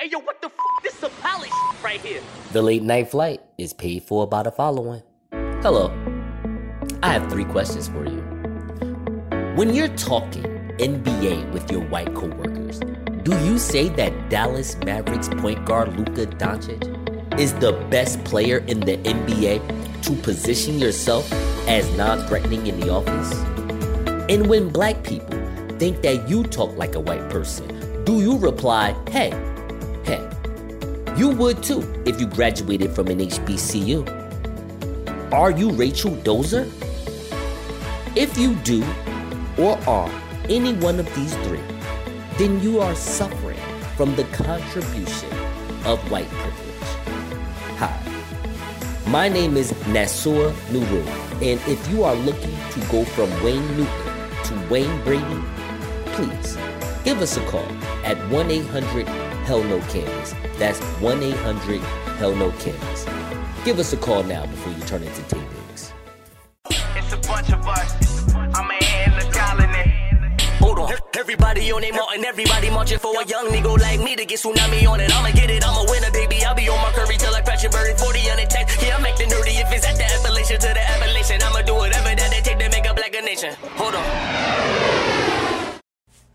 Hey, yo, what the f? This is some palace right here. The late night flight is paid for by the following. Hello. I have three questions for you. When you're talking NBA with your white coworkers, do you say that Dallas Mavericks point guard Luka Doncic is the best player in the NBA to position yourself as non threatening in the office? And when black people think that you talk like a white person, do you reply, hey, you would too if you graduated from an HBCU? Are you Rachel Dolezal? If you do or are any one of these three, then you are suffering from the contribution of white privilege. Hi, my name is Nasua Nuru, and if you are looking to go from Wayne Newton to Wayne Brady, please give us a call at 1 800 Hell No Canvas. That's 1 800 Hell No Canvas. Give us a call now before you turn into Taye Diggs. It's a bunch of us. I'm in the colony. Hold on. Everybody on their mountain, everybody marching for a young nigga like me to get tsunami on it. I'ma get it, I'm a winner, baby. I'll be on my curry till I crash and bury 40 on the text. Yeah, I make the nerdy if it's at the Appalachian to the Appalachian. I'ma do whatever that they take to make a black a nation. Hold on.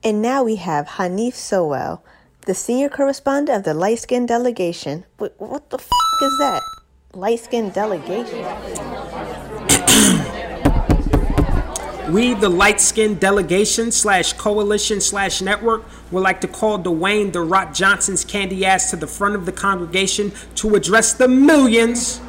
And now we have Hanif Sowell, the senior correspondent of the Light Skin Delegation. Wait, what the f is that? Light Skin Delegation? We, the light skinned delegation slash coalition slash network, would like to call Dwayne The Rock Johnson's candy ass to the front of the congregation to address the millions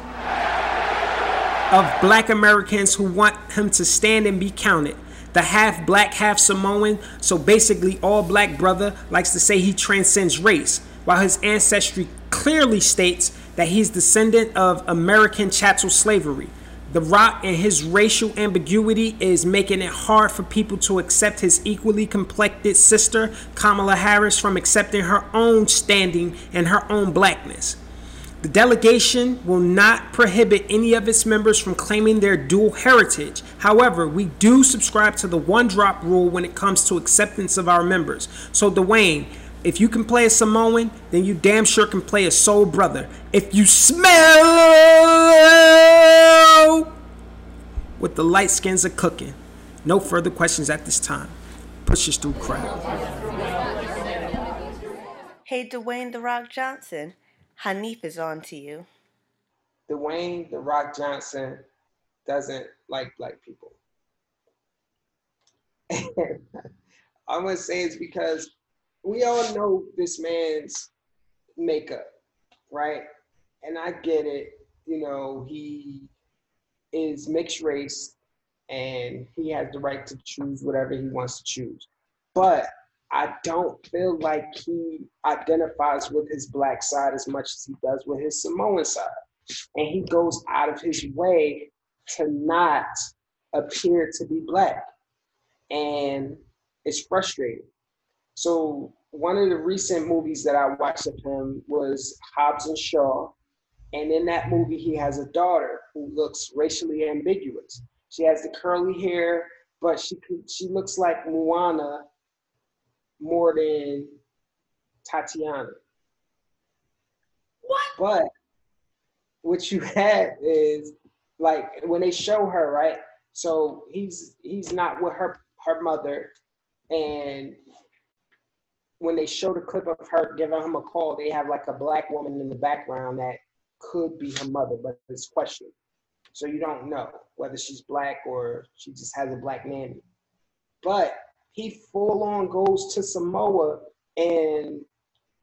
of black Americans who want him to stand and be counted. The half black, half Samoan, so basically all black brother likes to say he transcends race, while his ancestry clearly states that he's descendant of American chattel slavery. The Rock and his racial ambiguity is making it hard for people to accept his equally complected sister, Kamala Harris, from accepting her own standing and her own blackness. The delegation will not prohibit any of its members from claiming their dual heritage. However, we do subscribe to the one drop rule when it comes to acceptance of our members. So, Dwayne, if you can play a Samoan, then you damn sure can play a soul brother. If you smell what the light skins are cooking. No further questions at this time. Pushes through crowd. Hey, Dwayne The Rock Johnson. Hanif is on to you. Dwayne The Rock Johnson doesn't like black people. I'm gonna say it's because we all know this man's makeup, right? And I get it. You know, he is mixed race and he has the right to choose whatever he wants to choose. But I don't feel like he identifies with his black side as much as he does with his Samoan side. And he goes out of his way to not appear to be black. And it's frustrating. So one of the recent movies that I watched of him was Hobbs and Shaw. And in that movie, he has a daughter who looks racially ambiguous. She has the curly hair, but she she looks like Moana more than Tatiana. What? But what you have is like when they show her, right? So he's he's not with her her mother, and when they show the clip of her giving him a call, they have like a black woman in the background that could be her mother, but it's questioned. So you don't know whether she's black or she just has a black nanny. But he full on goes to Samoa and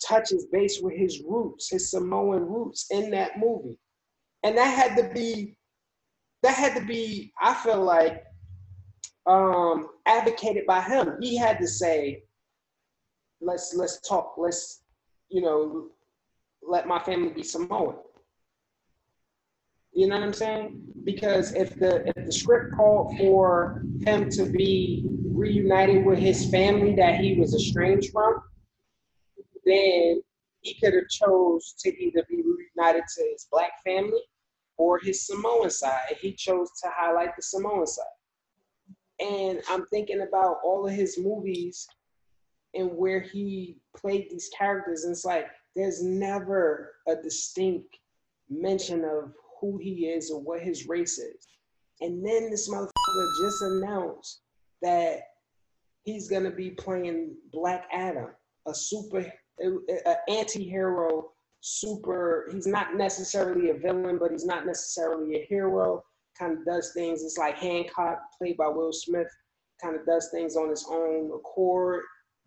touches base with his roots, his Samoan roots in that movie. And that had to be, that had to be, I feel like, um, advocated by him. He had to say, let's let's talk, let's, you know, let my family be Samoan. You know what I'm saying? Because if the if the script called for him to be reunited with his family that he was estranged from, then he could have chose to either be reunited to his black family or his Samoan side. He chose to highlight the Samoan side. And I'm thinking about all of his movies and where he played these characters, and it's like there's never a distinct mention of who he is or what his race is. And then this motherfucker just announced that he's gonna be playing Black Adam, a super, an anti-hero, super. He's not necessarily a villain, but he's not necessarily a hero. Kind of does things. It's like Hancock, played by Will Smith, kind of does things on his own accord,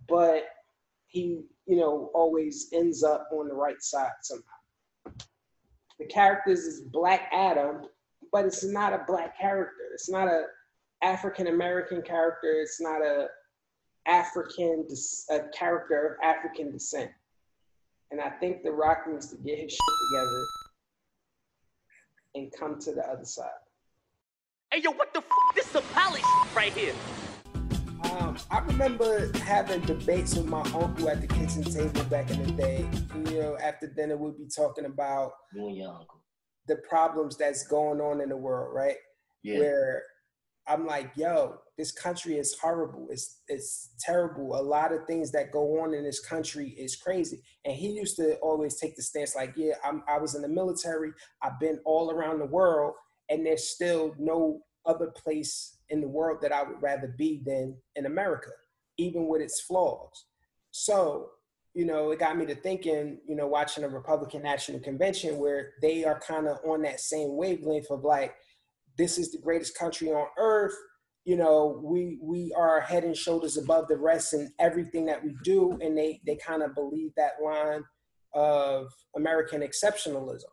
but he, you know, always ends up on the right side somehow. The characters is Black Adam, but it's not a black character. It's not a African American character. It's not a African a character of African descent. And I think The Rock needs to get his shit together and come to the other side. Hey, yo, what the f? This is a palace right here. Um, I remember having debates with my uncle at the kitchen table back in the day. You know, after dinner, we'd be talking about You and your uncle. the problems that's going on in the world, right? Yeah. Where I'm like, yo, this country is horrible. It's it's terrible. A lot of things that go on in this country is crazy. And he used to always take the stance like, yeah, I'm, I was in the military. I've been all around the world, and there's still no other place in the world that I would rather be than in America, even with its flaws. So, you know, it got me to thinking, you know, watching a Republican National Convention where they are kind of on that same wavelength of like, this is the greatest country on earth. You know, we we are head and shoulders above the rest in everything that we do, and they they kind of believe that line of American exceptionalism.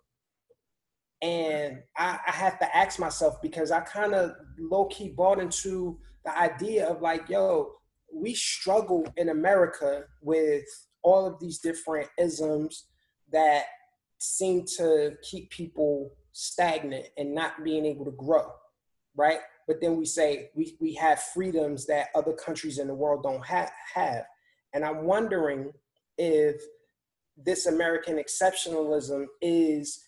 And I, I have to ask myself because I kind of low key bought into the idea of like, yo, we struggle in America with all of these different isms that seem to keep people stagnant and not being able to grow, right? But then we say we, we have freedoms that other countries in the world don't ha- have. And I'm wondering if this American exceptionalism is,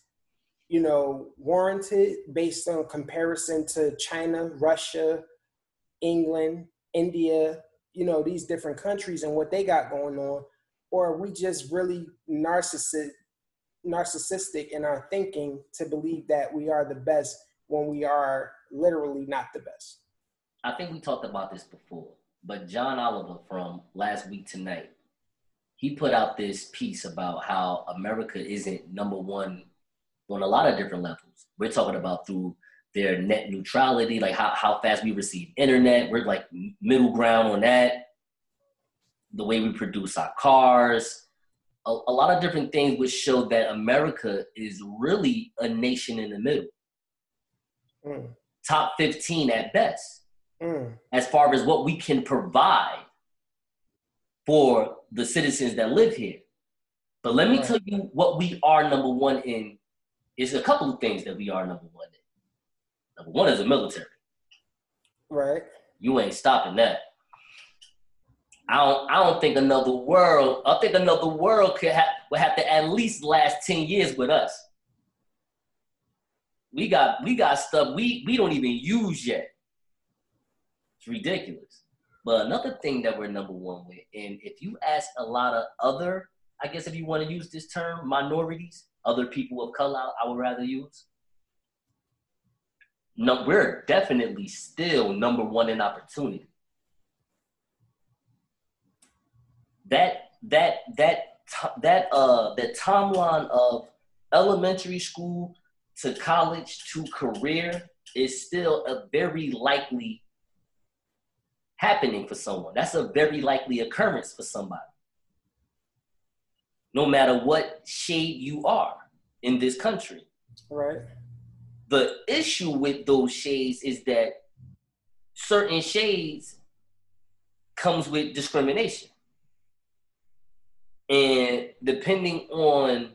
you know, warranted based on comparison to China, Russia, England, India, you know, these different countries and what they got going on, or are we just really narcissistic narcissistic in our thinking to believe that we are the best when we are literally not the best. I think we talked about this before, but John Oliver from last week tonight, he put out this piece about how America isn't number one on a lot of different levels. We're talking about through their net neutrality, like how, how fast we receive internet. We're like middle ground on that. The way we produce our cars, a, a lot of different things which show that America is really a nation in the middle. Mm, Top 15 at best mm, as far as what we can provide for the citizens that live here. But let me Right. tell you what we are number one in. Is a couple of things that we are number one in. Number one is the military. right? You ain't stopping that. I don't. I don't think another world. I think another world could have would have to at least last ten years with us. We got we got stuff we we don't even use yet. It's ridiculous. But another thing that we're number one with, and if you ask a lot of other, I guess if you want to use this term, minorities, other people of color, I would rather use. No, we're definitely still number one in opportunity. That that that that uh the timeline of elementary school to college to career is still a very likely happening for someone. That's a very likely occurrence for somebody. No matter what shade you are in this country. Right. The issue with those shades is that certain shades comes with discrimination. And depending on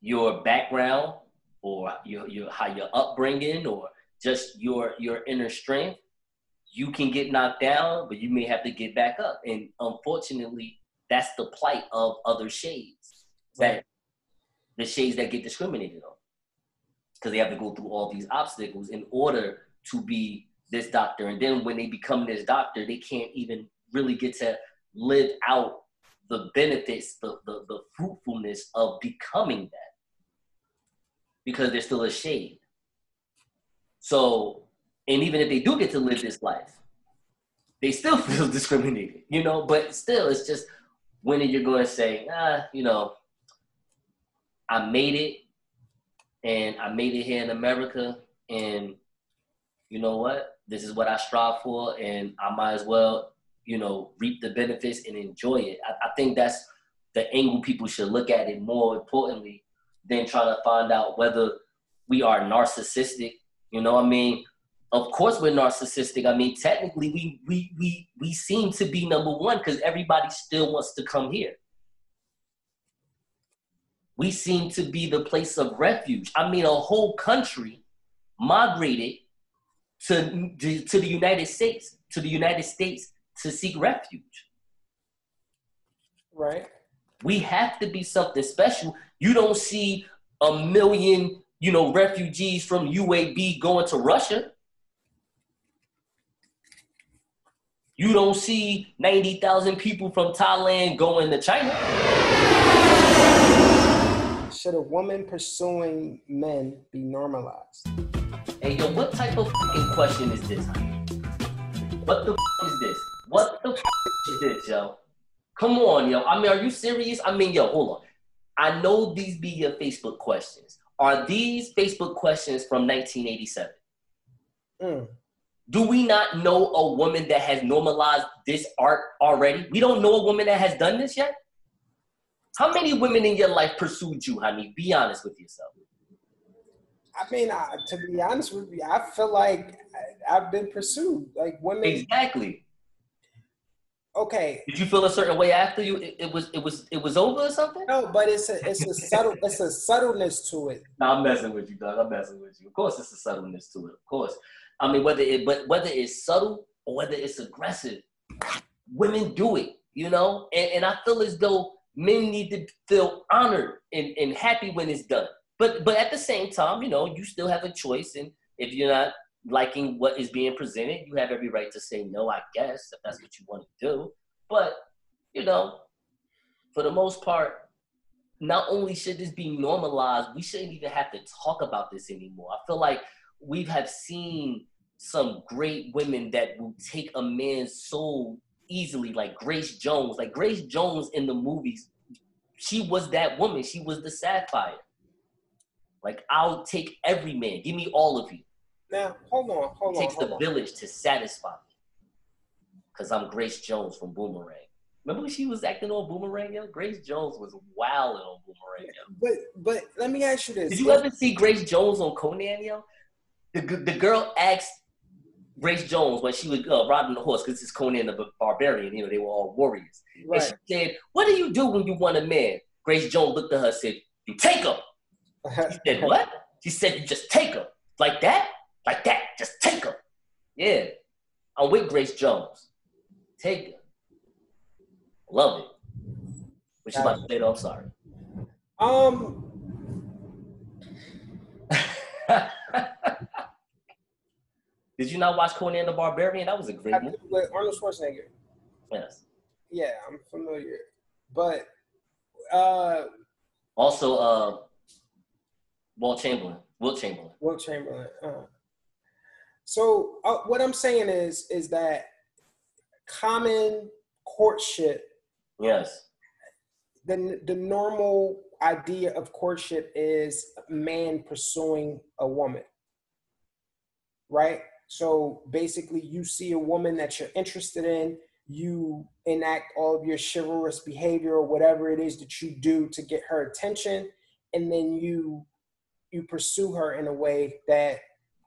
your background or your, your how your upbringing or just your your inner strength, you can get knocked down, but you may have to get back up. And unfortunately, that's the plight of other shades. That the shades that get discriminated on. Because they have to go through all these obstacles in order to be this doctor. And then when they become this doctor, they can't even really get to live out the benefits, the, the, the comfortableness of becoming that because they're still a shade. So, and even if they do get to live this life, they still feel discriminated, you know. But still, it's just when you're going to say, ah, you know, I made it, and I made it here in America, and you know what? This is what I strive for, and I might as well, you know, reap the benefits and enjoy it. I, I think that's the angle people should look at it more importantly than trying to find out whether we are narcissistic. You know, I mean, of course we're narcissistic. I mean, technically we we we we seem to be number one because everybody still wants to come here. We seem to be the place of refuge. I mean, a whole country migrated to, to, to the United States, to the United States to seek refuge. Right. We have to be something special. You don't see a million, you know, refugees from UAB going to Russia. You don't see 90,000 people from Thailand going to China. Should a woman pursuing men be normalized? Hey, yo, what type of fucking question is this? What the f- is this? What the f- is this, yo? Come on, yo. I mean, are you serious? I mean, yo, hold on. I know these be your Facebook questions. Are these Facebook questions from 1987? Mm. Do we not know a woman that has normalized this art already? We don't know a woman that has done this yet? How many women in your life pursued you, honey? Be honest with yourself. I mean, I, to be honest with you, I feel like I, I've been pursued. Like women. Exactly. Okay. Did you feel a certain way after you it, it was it was it was over or something? No, but it's a it's a subtle it's a subtleness to it. No, I'm messing with you, dog. I'm messing with you. Of course, it's a subtleness to it. Of course, I mean whether it but whether it's subtle or whether it's aggressive, women do it. You know, and, and I feel as though men need to feel honored and, and happy when it's done. But but at the same time, you know, you still have a choice, and if you're not liking what is being presented, you have every right to say no. I guess if that's what you want to do. But you know, for the most part, not only should this be normalized, we shouldn't even have to talk about this anymore. I feel like we have seen some great women that will take a man's soul easily, like Grace Jones. Like Grace Jones in the movies, she was that woman. She was the sapphire. Like I'll take every man. Give me all of you. Now, hold on, hold on. It takes the on. village to satisfy me. Cause I'm Grace Jones from Boomerang. Remember when she was acting on Boomerang, yo? Grace Jones was wilding on Boomerang, yo. But but let me ask you this. Did you ever see Grace Jones on Conan, yo? The, the girl asked Grace Jones when she was uh, riding the horse, because it's Conan the Barbarian, you know, they were all warriors. And she said, What do you do when you want a man? Grace Jones looked at her and said, You take him. She said, What? She said, You just take him. Like that? Like that. Just take him. Yeah. I'm with Grace Jones. Take him. Love it. What you about to say though? I'm sorry. um, Did you not watch Conan the Barbarian? That was a great I- movie. with Arnold Schwarzenegger. Yes. Yeah, I'm familiar. But uh, Also, uh, Walt Chamberlain. Wilt Chamberlain. Will Chamberlain. Uh. So uh, what I'm saying is is that common courtship, Yes. the the normal idea of courtship is a man pursuing a woman, right? So basically, you see a woman that you're interested in, you enact all of your chivalrous behavior or whatever it is that you do to get her attention, and then you you pursue her in a way that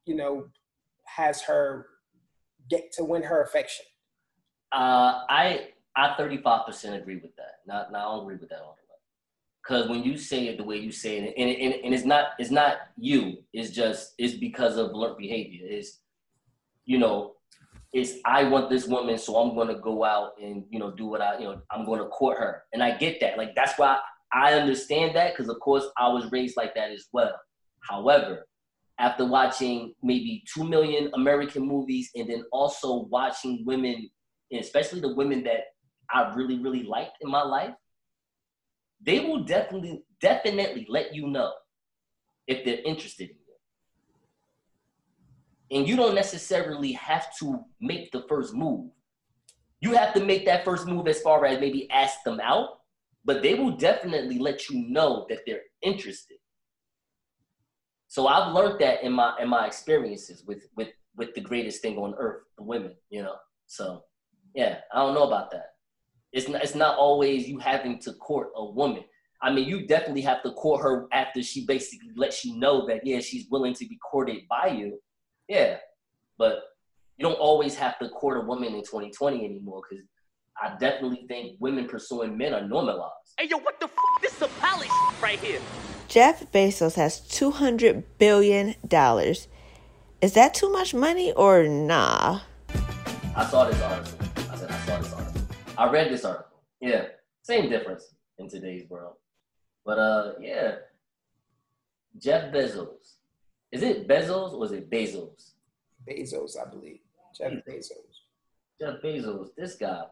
you know has her get to win her affection. Uh, I I 35% agree with that. Not, not I don't agree with that all the way. Because when you say it the way you say it, and, and, and it's not it's not you. It's just it's because of learned behavior. It's you know, it's I want this woman, so I'm gonna go out and you know do what I you know I'm gonna court her, and I get that. Like that's why I understand that because of course I was raised like that as well. However, after watching maybe two million American movies and then also watching women, especially the women that I really really liked in my life, they will definitely definitely let you know if they're interested in you. And you don't necessarily have to make the first move. You have to make that first move as far as maybe ask them out, but they will definitely let you know that they're interested. So I've learned that in my in my experiences with with with the greatest thing on earth, the women, you know. So yeah, I don't know about that. It's not, it's not always you having to court a woman. I mean, you definitely have to court her after she basically lets you know that yeah, she's willing to be courted by you. Yeah, but you don't always have to court a woman in 2020 anymore because I definitely think women pursuing men are normalized. Hey, yo, what the f? This is a pally right here. Jeff Bezos has $200 billion. Is that too much money or nah? I saw this article. I said I saw this article. I read this article. Yeah, same difference in today's world. But uh, yeah, Jeff Bezos. Is it Bezos or is it Bezos? Bezos, I believe. Jeff Bezos. Jeff Bezos, this guy,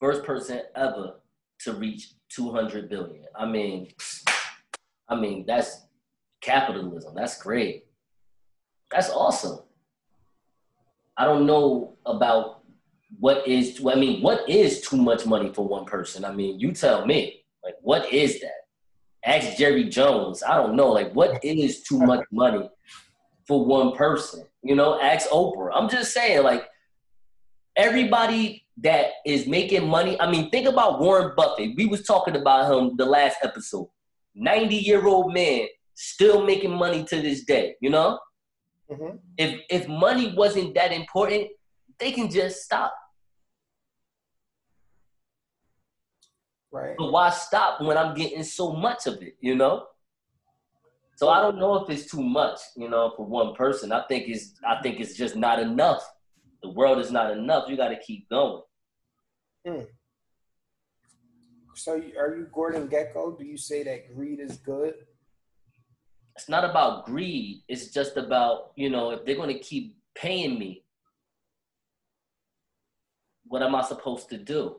first person ever to reach 200 billion. I mean, I mean that's capitalism. That's great. That's awesome. I don't know about what is. I mean, what is too much money for one person? I mean, you tell me. Like, what is that? Ask Jerry Jones. I don't know. Like, what is too much money for one person? You know, ask Oprah. I'm just saying, like, everybody that is making money. I mean, think about Warren Buffett. We was talking about him the last episode. 90 year old man still making money to this day, you know? Mm-hmm. If if money wasn't that important, they can just stop. Right. But why stop when I'm getting so much of it, you know? So I don't know if it's too much, you know, for one person. I think it's I think it's just not enough. The world is not enough. You got to keep going. Mm. So are you Gordon Gekko? Do you say that greed is good? It's not about greed. It's just about, you know, if they're going to keep paying me, what am I supposed to do?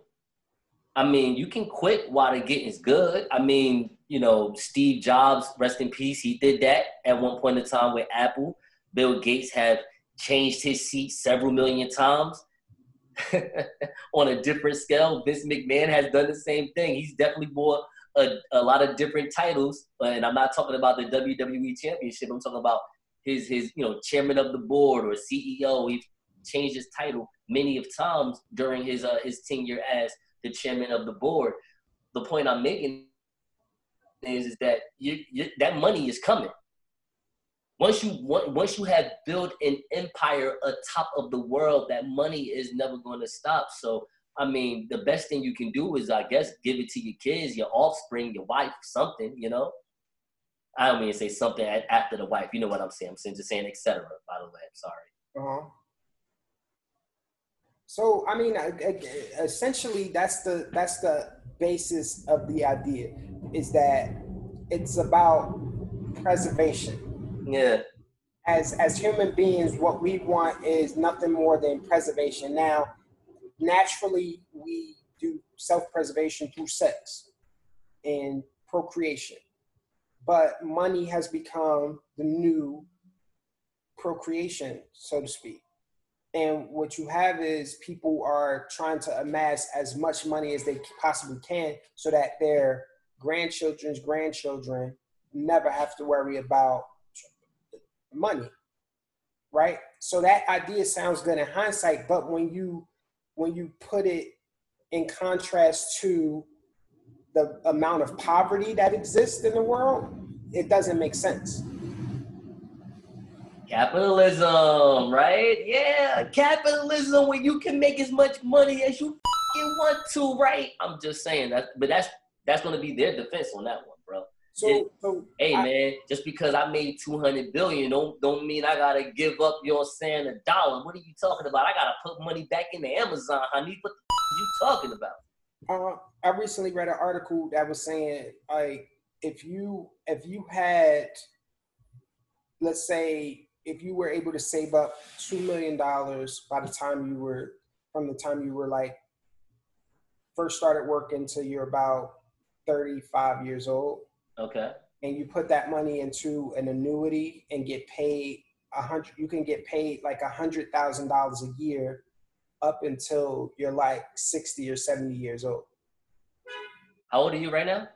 I mean, you can quit while the getting's good. I mean, you know, Steve Jobs, rest in peace, he did that at one point in time with Apple. Bill Gates have changed his seat several million times on a different scale. Vince McMahon has done the same thing. He's definitely bought a, a lot of different titles, and I'm not talking about the WWE Championship. I'm talking about his his you know chairman of the board or CEO. He changed his title many of times during his uh, his tenure as the chairman of the board. The point I'm making is, is that you, you, that money is coming. Once you once you have built an empire atop of the world, that money is never going to stop. So I mean, the best thing you can do is, I guess, give it to your kids, your offspring, your wife, something. You know. I don't mean to say something after the wife. You know what I'm saying? I'm just saying etc. By the way, I'm sorry. Uh huh. So I mean, essentially, that's the that's the basis of the idea is that it's about preservation. Yeah. As as human beings, what we want is nothing more than preservation. Now, naturally, we do self-preservation through sex and procreation, but money has become the new procreation, so to speak. And what you have is people are trying to amass as much money as they possibly can so that their grandchildren's grandchildren never have to worry about money. Right? So that idea sounds good in hindsight, but when you when you put it in contrast to the amount of poverty that exists in the world, it doesn't make sense. Capitalism, right? Yeah, capitalism where you can make as much money as you want to, right? I'm just saying that, but that's that's gonna be their defense on that one. So, it, so hey I, man, just because I made 200 billion don't don't mean I gotta give up. You know what I'm saying? A dollar. What are you talking about? I gotta put money back into Amazon, honey. What the f- you talking about? Uh, I recently read an article that was saying like if you if you had let's say if you were able to save up two million dollars by the time you were from the time you were like first started working to you're about 35 years old, Okay. and you put that money into an annuity and get paid a hundred, you can get paid like a hundred thousand dollars a year up until you're like 60 or 70 years old. How old are you right now?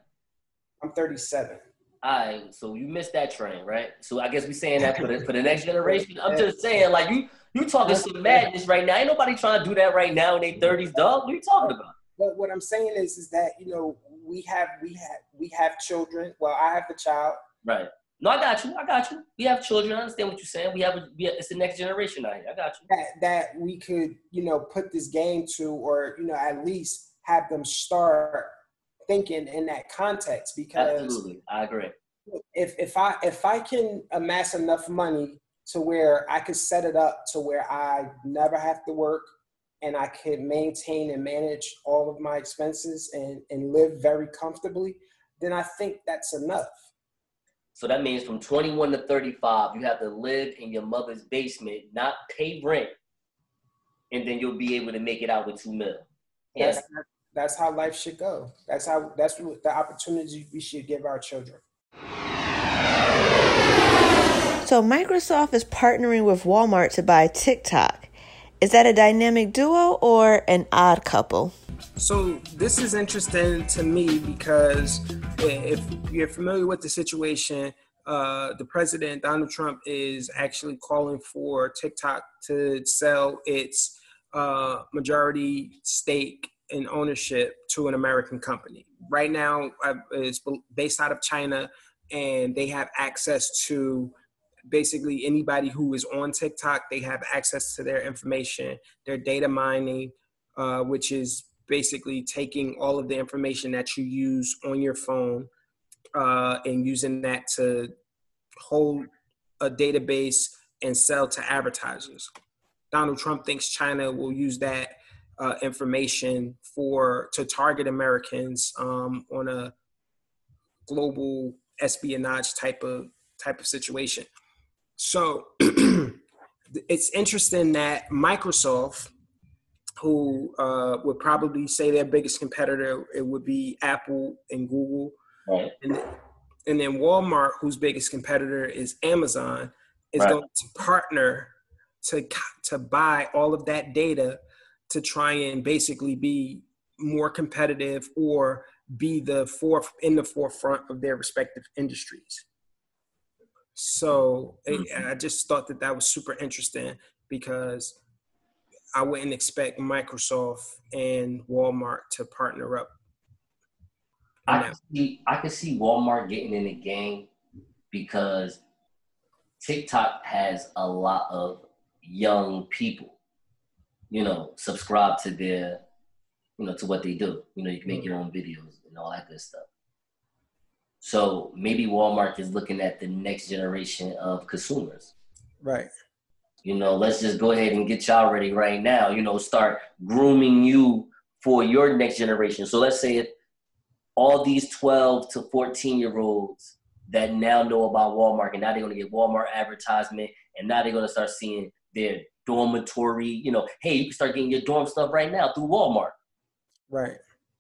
I'm 37. All right, so you missed that train, right? So I guess we're saying that for the for the next generation. I'm just saying, like you you talking some madness right now. Ain't nobody trying to do that right now in their thirties, dog. What are you talking about? But what I'm saying is, is that you know we have we have we have children. Well, I have the child. Right. No, I got you. I got you. We have children. I understand what you're saying. We have, a, we have it's the next generation out here. I got you. that that we could you know put this game to or you know at least have them start thinking in that context because Absolutely, I agree. if if I if I can amass enough money to where I could set it up to where I never have to work and I can maintain and manage all of my expenses and and live very comfortably, then I think that's enough. So that means from 21 to 35, you have to live in your mother's basement, not pay rent, and then you'll be able to make it out with two mil. Yes. That's, that's how life should go. That's how that's what the opportunities we should give our children. So Microsoft is partnering with Walmart to buy TikTok. Is that a dynamic duo or an odd couple? So this is interesting to me because if you're familiar with the situation, uh, the president Donald Trump is actually calling for TikTok to sell its uh, majority stake in ownership to an American company. Right now, it's based out of China, and they have access to basically anybody who is on TikTok. They have access to their information, their data mining, uh, which is basically taking all of the information that you use on your phone uh, and using that to hold a database and sell to advertisers. Donald Trump thinks China will use that uh, information for to target Americans um, on a global espionage type of type of situation. So it's interesting that Microsoft, who uh, would probably say their biggest competitor, it would be Apple and Google, Right. and, and then Walmart, whose biggest competitor is Amazon, is Right. going to partner to to buy all of that data to try and basically be more competitive or be the forth in the forefront of their respective industries. So it- I just thought that that was super interesting because I wouldn't expect Microsoft and Walmart to partner up. I can see I can see Walmart getting in the game because TikTok has a lot of young people, you know, subscribe to their, you know, to what they do. You know, you can make mm-hmm. your own videos and all that good stuff. So maybe Walmart is looking at the next generation of consumers. Right. You know, let's just go ahead and get y'all ready right now. You know, start grooming you for your next generation. So let's say if all these 12 to 14 year olds that now know about Walmart and now they're going to get Walmart advertisement and now they're going to start seeing their dormitory, you know, hey, you can start getting your dorm stuff right now through Walmart. Right.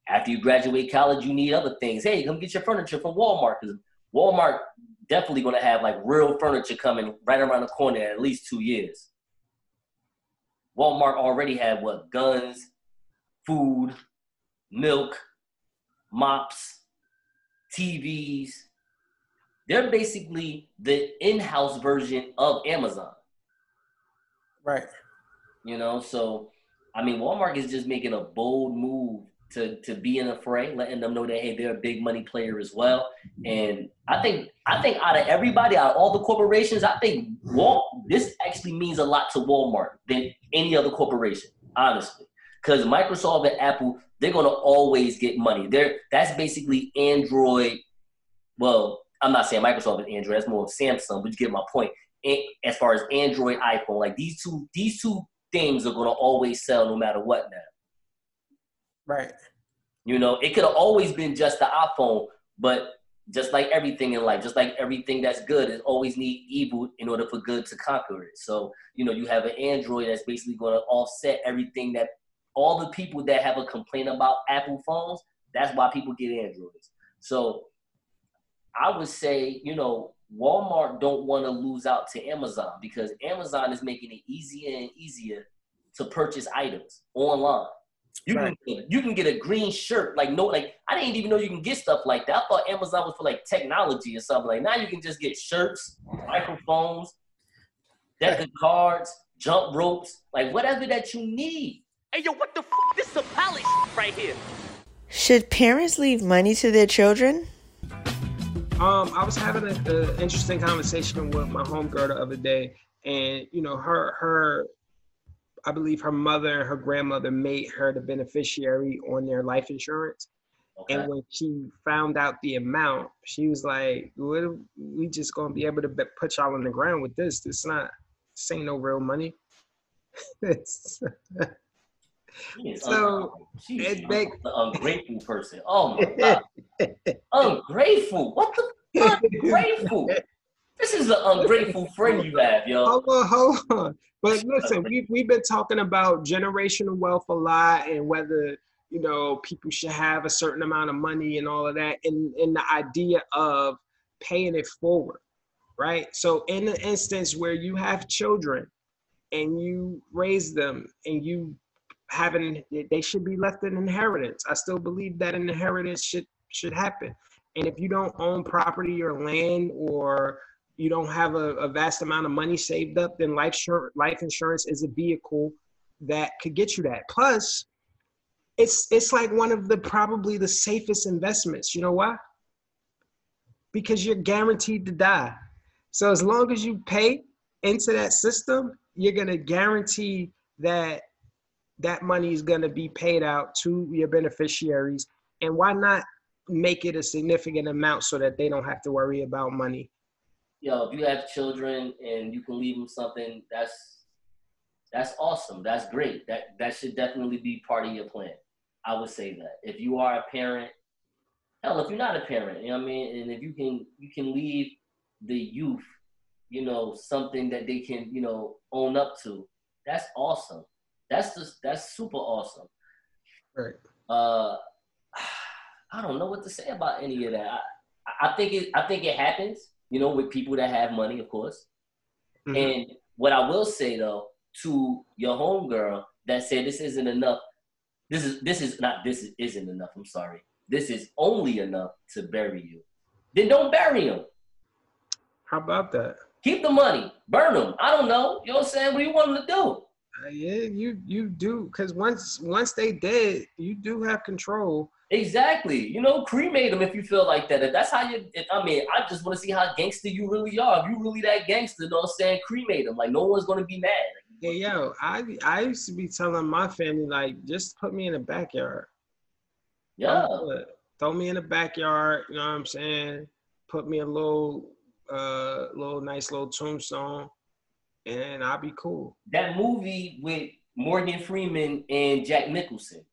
After you graduate college, you need other things. Hey, come get your furniture from Walmart because Walmart definitely going to have like real furniture coming right around the corner in at least two years. Walmart already had what guns, food, milk, mops, TVs. They're basically the in-house version of Amazon. Right. You know, so I mean, Walmart is just making a bold move to to be in the fray, letting them know that hey, they're a big money player as well. And I think I think out of everybody, out of all the corporations, I think Wal this actually means a lot to Walmart than any other corporation, honestly. Because Microsoft and Apple, they're gonna always get money. They're that's basically Android. Well, I'm not saying Microsoft is Android. That's more of Samsung, but you get my point. And as far as Android, iPhone, like these two, these two things are gonna always sell no matter what now. Right. You know, it could have always been just the iPhone, but just like everything in life, just like everything that's good, it always need evil in order for good to conquer it. So, you know, you have an Android that's basically going to offset everything that all the people that have a complaint about Apple phones, that's why people get Androids. So I would say, you know, Walmart don't want to lose out to Amazon because Amazon is making it easier and easier to purchase items online. You Right. can you can get a green shirt like no like I didn't even know you can get stuff like that. I thought Amazon was for like technology or something. Like now you can just get shirts, microphones, deck of cards, jump ropes, like whatever that you need. Hey, yo, what the f? This is some palace right here. Should parents leave money to their children? Um, I was having an interesting conversation with my homegirl the other day, and you know, her her, I believe her mother and her grandmother made her the beneficiary on their life insurance. Okay. And when she found out the amount, she was like, "What? are We just gonna be able to put y'all on the ground with this? This not, this ain't no real money." It's- So. She's it make- an ungrateful person. Oh my god, ungrateful. What the fuck? ungrateful? This is an ungrateful friend you have, yo. hold on, hold on. But listen, we've, we've been talking about generational wealth a lot and whether you know people should have a certain amount of money and all of that, and and the idea of paying it forward, right? So in the instance where you have children and you raise them and you having they should be left an inheritance. I still believe that an inheritance should should happen. And if you don't own property or land or you don't have a, a vast amount of money saved up, then life life insurance is a vehicle that could get you that. Plus, it's it's like one of the probably the safest investments. You know why? Because you're guaranteed to die. So as long as you pay into that system, you're gonna guarantee that that money is gonna be paid out to your beneficiaries. And why not make it a significant amount so that they don't have to worry about money? Yo, if you have children and you can leave them something, that's that's awesome. That's great. That that should definitely be part of your plan. I would say that. If you are a parent, hell, if you're not a parent, you know what I mean, and if you can you can leave the youth, you know, something that they can, you know, own up to, that's awesome. That's just that's super awesome. Right. Uh I don't know what to say about any of that. I, I think it I think it happens, you know, with people that have money, of course. Mhm. And what I will say though, to your homegirl that said this isn't enough, this is this is not this is, isn't enough. I'm sorry. This is only enough to bury you. Then don't bury him. How about that? Keep the money. Burn them. I don't know. You know what I'm saying? What do you want them to do? Uh, yeah, you you do because once once they dead, you do have control. Exactly. You know, cremate them if you feel like that. If that's how you, if, I mean, I just want to see how gangster you really are. If you really that gangster, you know what I'm saying? Cremate them. Like, no one's going to be mad. Yeah, yo, I I used to be telling my family like, just put me in the backyard. Yeah. Throw me in the backyard. You know what I'm saying? Put me a little uh little nice little tombstone, and I'll be cool. That movie with Morgan Freeman and Jack Nicholson.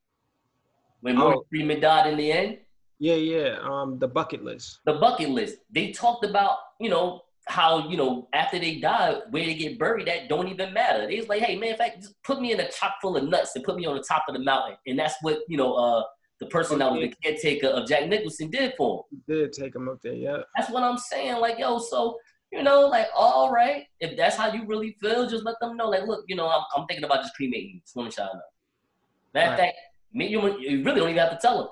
When Oh. Freeman died in the end, Yeah, yeah. Um, the bucket list. the bucket list. They talked about, you know, how, you know, after they die, where they get buried, that don't even matter. They was like, hey, man, in fact, just put me in a chock full of nuts and put me on the top of the mountain. And that's what, you know, uh, the person that was the caretaker of Jack Nicholson did for him. Did take him up there? Yeah. That's what I'm saying. Like, yo, so, you know, like, all right, if that's how you really feel, just let them know. Like, look, you know, I'm, I'm thinking about just cremating you. Just want to y'all know. Matter of fact, you, you really don't even have to tell them.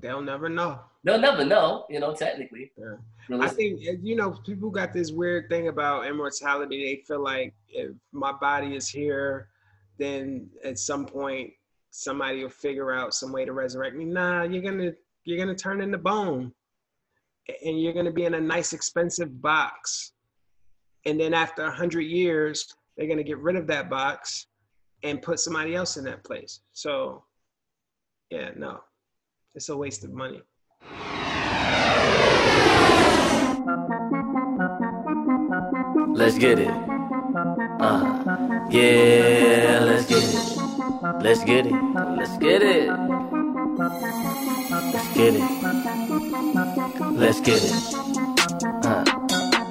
They'll never know. They'll never know, you know, technically. Yeah. I think uh, you know people got this weird thing about immortality. They feel like if my body is here, then at some point somebody will figure out some way to resurrect me. Nah, you're gonna you're gonna turn into bone, and you're gonna be in a nice expensive box. And then after a hundred years, they're gonna get rid of that box and put somebody else in that place. So, yeah, no, it's a waste of money. Let's get it. Uh, yeah, let's get it. Let's get it. Let's get it. Let's get it. Let's get it. Uh,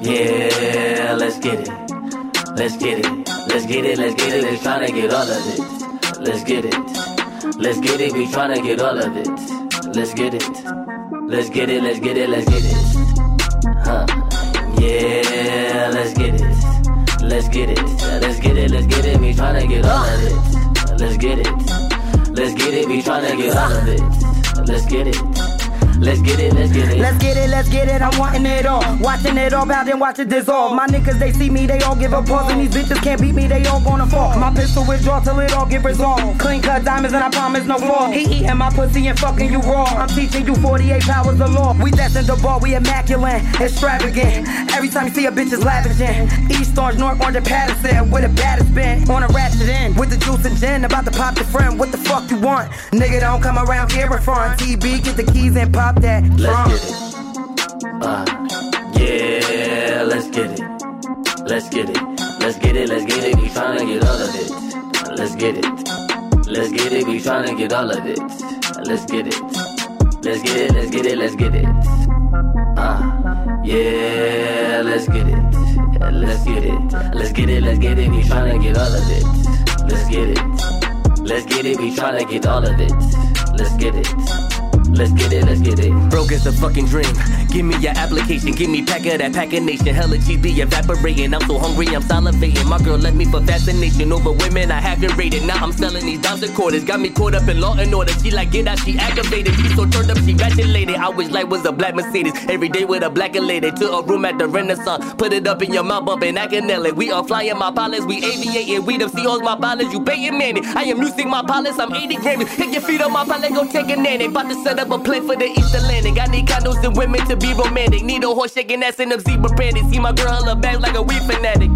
yeah, let's get it. Let's get it. Let's get it. Let's get it. Let's try to get all of it. Let's get it. Let's get it. We trying to get all of it. Let's get it. Let's get it, let's get it, let's get it. Huh. Yeah, let's get it. Let's get it. Let's get it, let's get it. Me tryna get all of it. Let's get it. Let's get it. Me tryna get all of it. Let's get it. Let's get it, let's get it. Let's get it, let's get it. I'm wanting it all. Watching it all out and watch it dissolve. My niggas, they see me, they all give a pause. And these bitches can't beat me, they all gonna fall. My pistol withdraw till it all get resolved. Clean cut diamonds and I promise no flaw. He eating my pussy and fucking you raw. I'm teaching you 48 powers of law. We destined the ball, we immaculate, extravagant. Every time you see a bitch is lavishing. East Orange, North Orange, Paterson. With a baddest been on a ratchet end. With the juice and gin, about to pop the friend. What the fuck you want? Nigga, don't come around here in front. TB, get the keys and pop that. Let's get it. Uh, yeah, let's get it. Let's get it. Let's get it. Let's get it. We tryna get all of it. Let's get it. Let's get it. We tryna get all of it. Let's get it. Let's get it. Let's get it. Let's get it. Uh, yeah, let's get it. Let's get it. Let's get it. Let's get it. We tryna get all of it. Let's get it. Let's get it. We tryna get all of it. Let's get it. Let's get it, let's get it. Broke is a fucking dream. Give me your application, give me pack of that packin' nation. Hella cheese be evaporating. I'm so hungry, I'm salivating. My girl left me for fascination over women I haven't rated. Now I'm selling these dimes and quarters. Got me caught up in law and order. She like get out, she activated. She so turned up, she congratulated. I wish life was a black Mercedes. Every day with a black lady. To a room at the Renaissance. Put it up in your mouth, up and I can nail it. We are flying my pilots, we aviating. We the Seahawks, my pilots, you paying money. I am losing my pilots, I'm 80 Grammys. Hit your feet on my pilot, go take a nanny. About to set up a plane for the East Atlantic. I need condos and women to be romantic. Need a horse shaking ass in them zebra panties. See my girl her bag like a weed fanatic.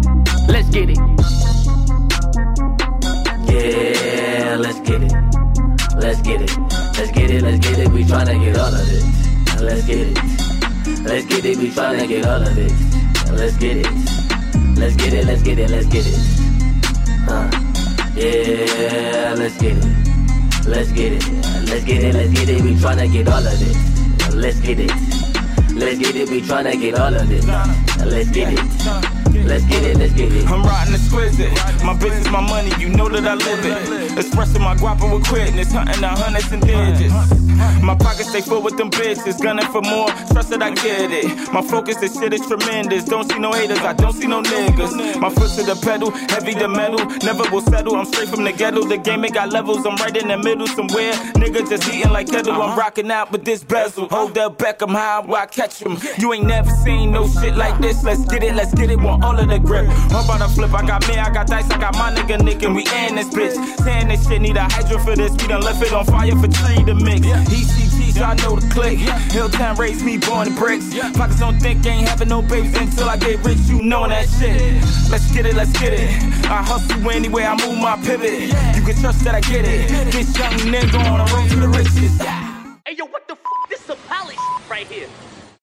Let's get it. Yeah, let's get it. Let's get it. Let's get it. Let's get it. We tryna get all of it. Let's get it. Let's get it. We tryna get all of it. Let's get it. Let's get it. Let's get it. Let's get it. Huh. Yeah, let's get it. Let's get it. Let's get it. Let's get it. We tryna get all of it. Let's get it. Let's get it. We tryna get all of it. Let's get it. Let's get it. Let's get it. I'm riding exquisite. My business, my money, you know that I live it. Expressing my guapo with quickness, hunting the hundreds and digits. My pockets stay full with them bitches, gunning for more. Trust that I get it. My focus, this shit is tremendous. Don't see no haters, I don't see no niggas. My foot to the pedal, heavy the metal, never will settle. I'm straight from the ghetto. The game it got levels. I'm right in the middle somewhere. Nigga just eating like kettle. I'm uh-huh. rocking out with this bezel. Hold up, Beckham high where I catch him. You ain't never seen no shit like this. Let's get it, let's get it. Want all of the grip. I'm about to flip. I got me, I got dice, I got my nigga Nick, and we in this bitch. Saying this shit need a hydro for this. We done left it on fire for tree to mix. ECTs, y'all know the click. Hilltown raised me, born in bricks. Pockets don't think ain't having no babies until I get rich. You know that shit. Let's get it, let's get it. I hustle anywhere I move my pivot. You can trust that I get it. This young nigga on the road to the riches. Hey yo, what the f? This is some poly right here.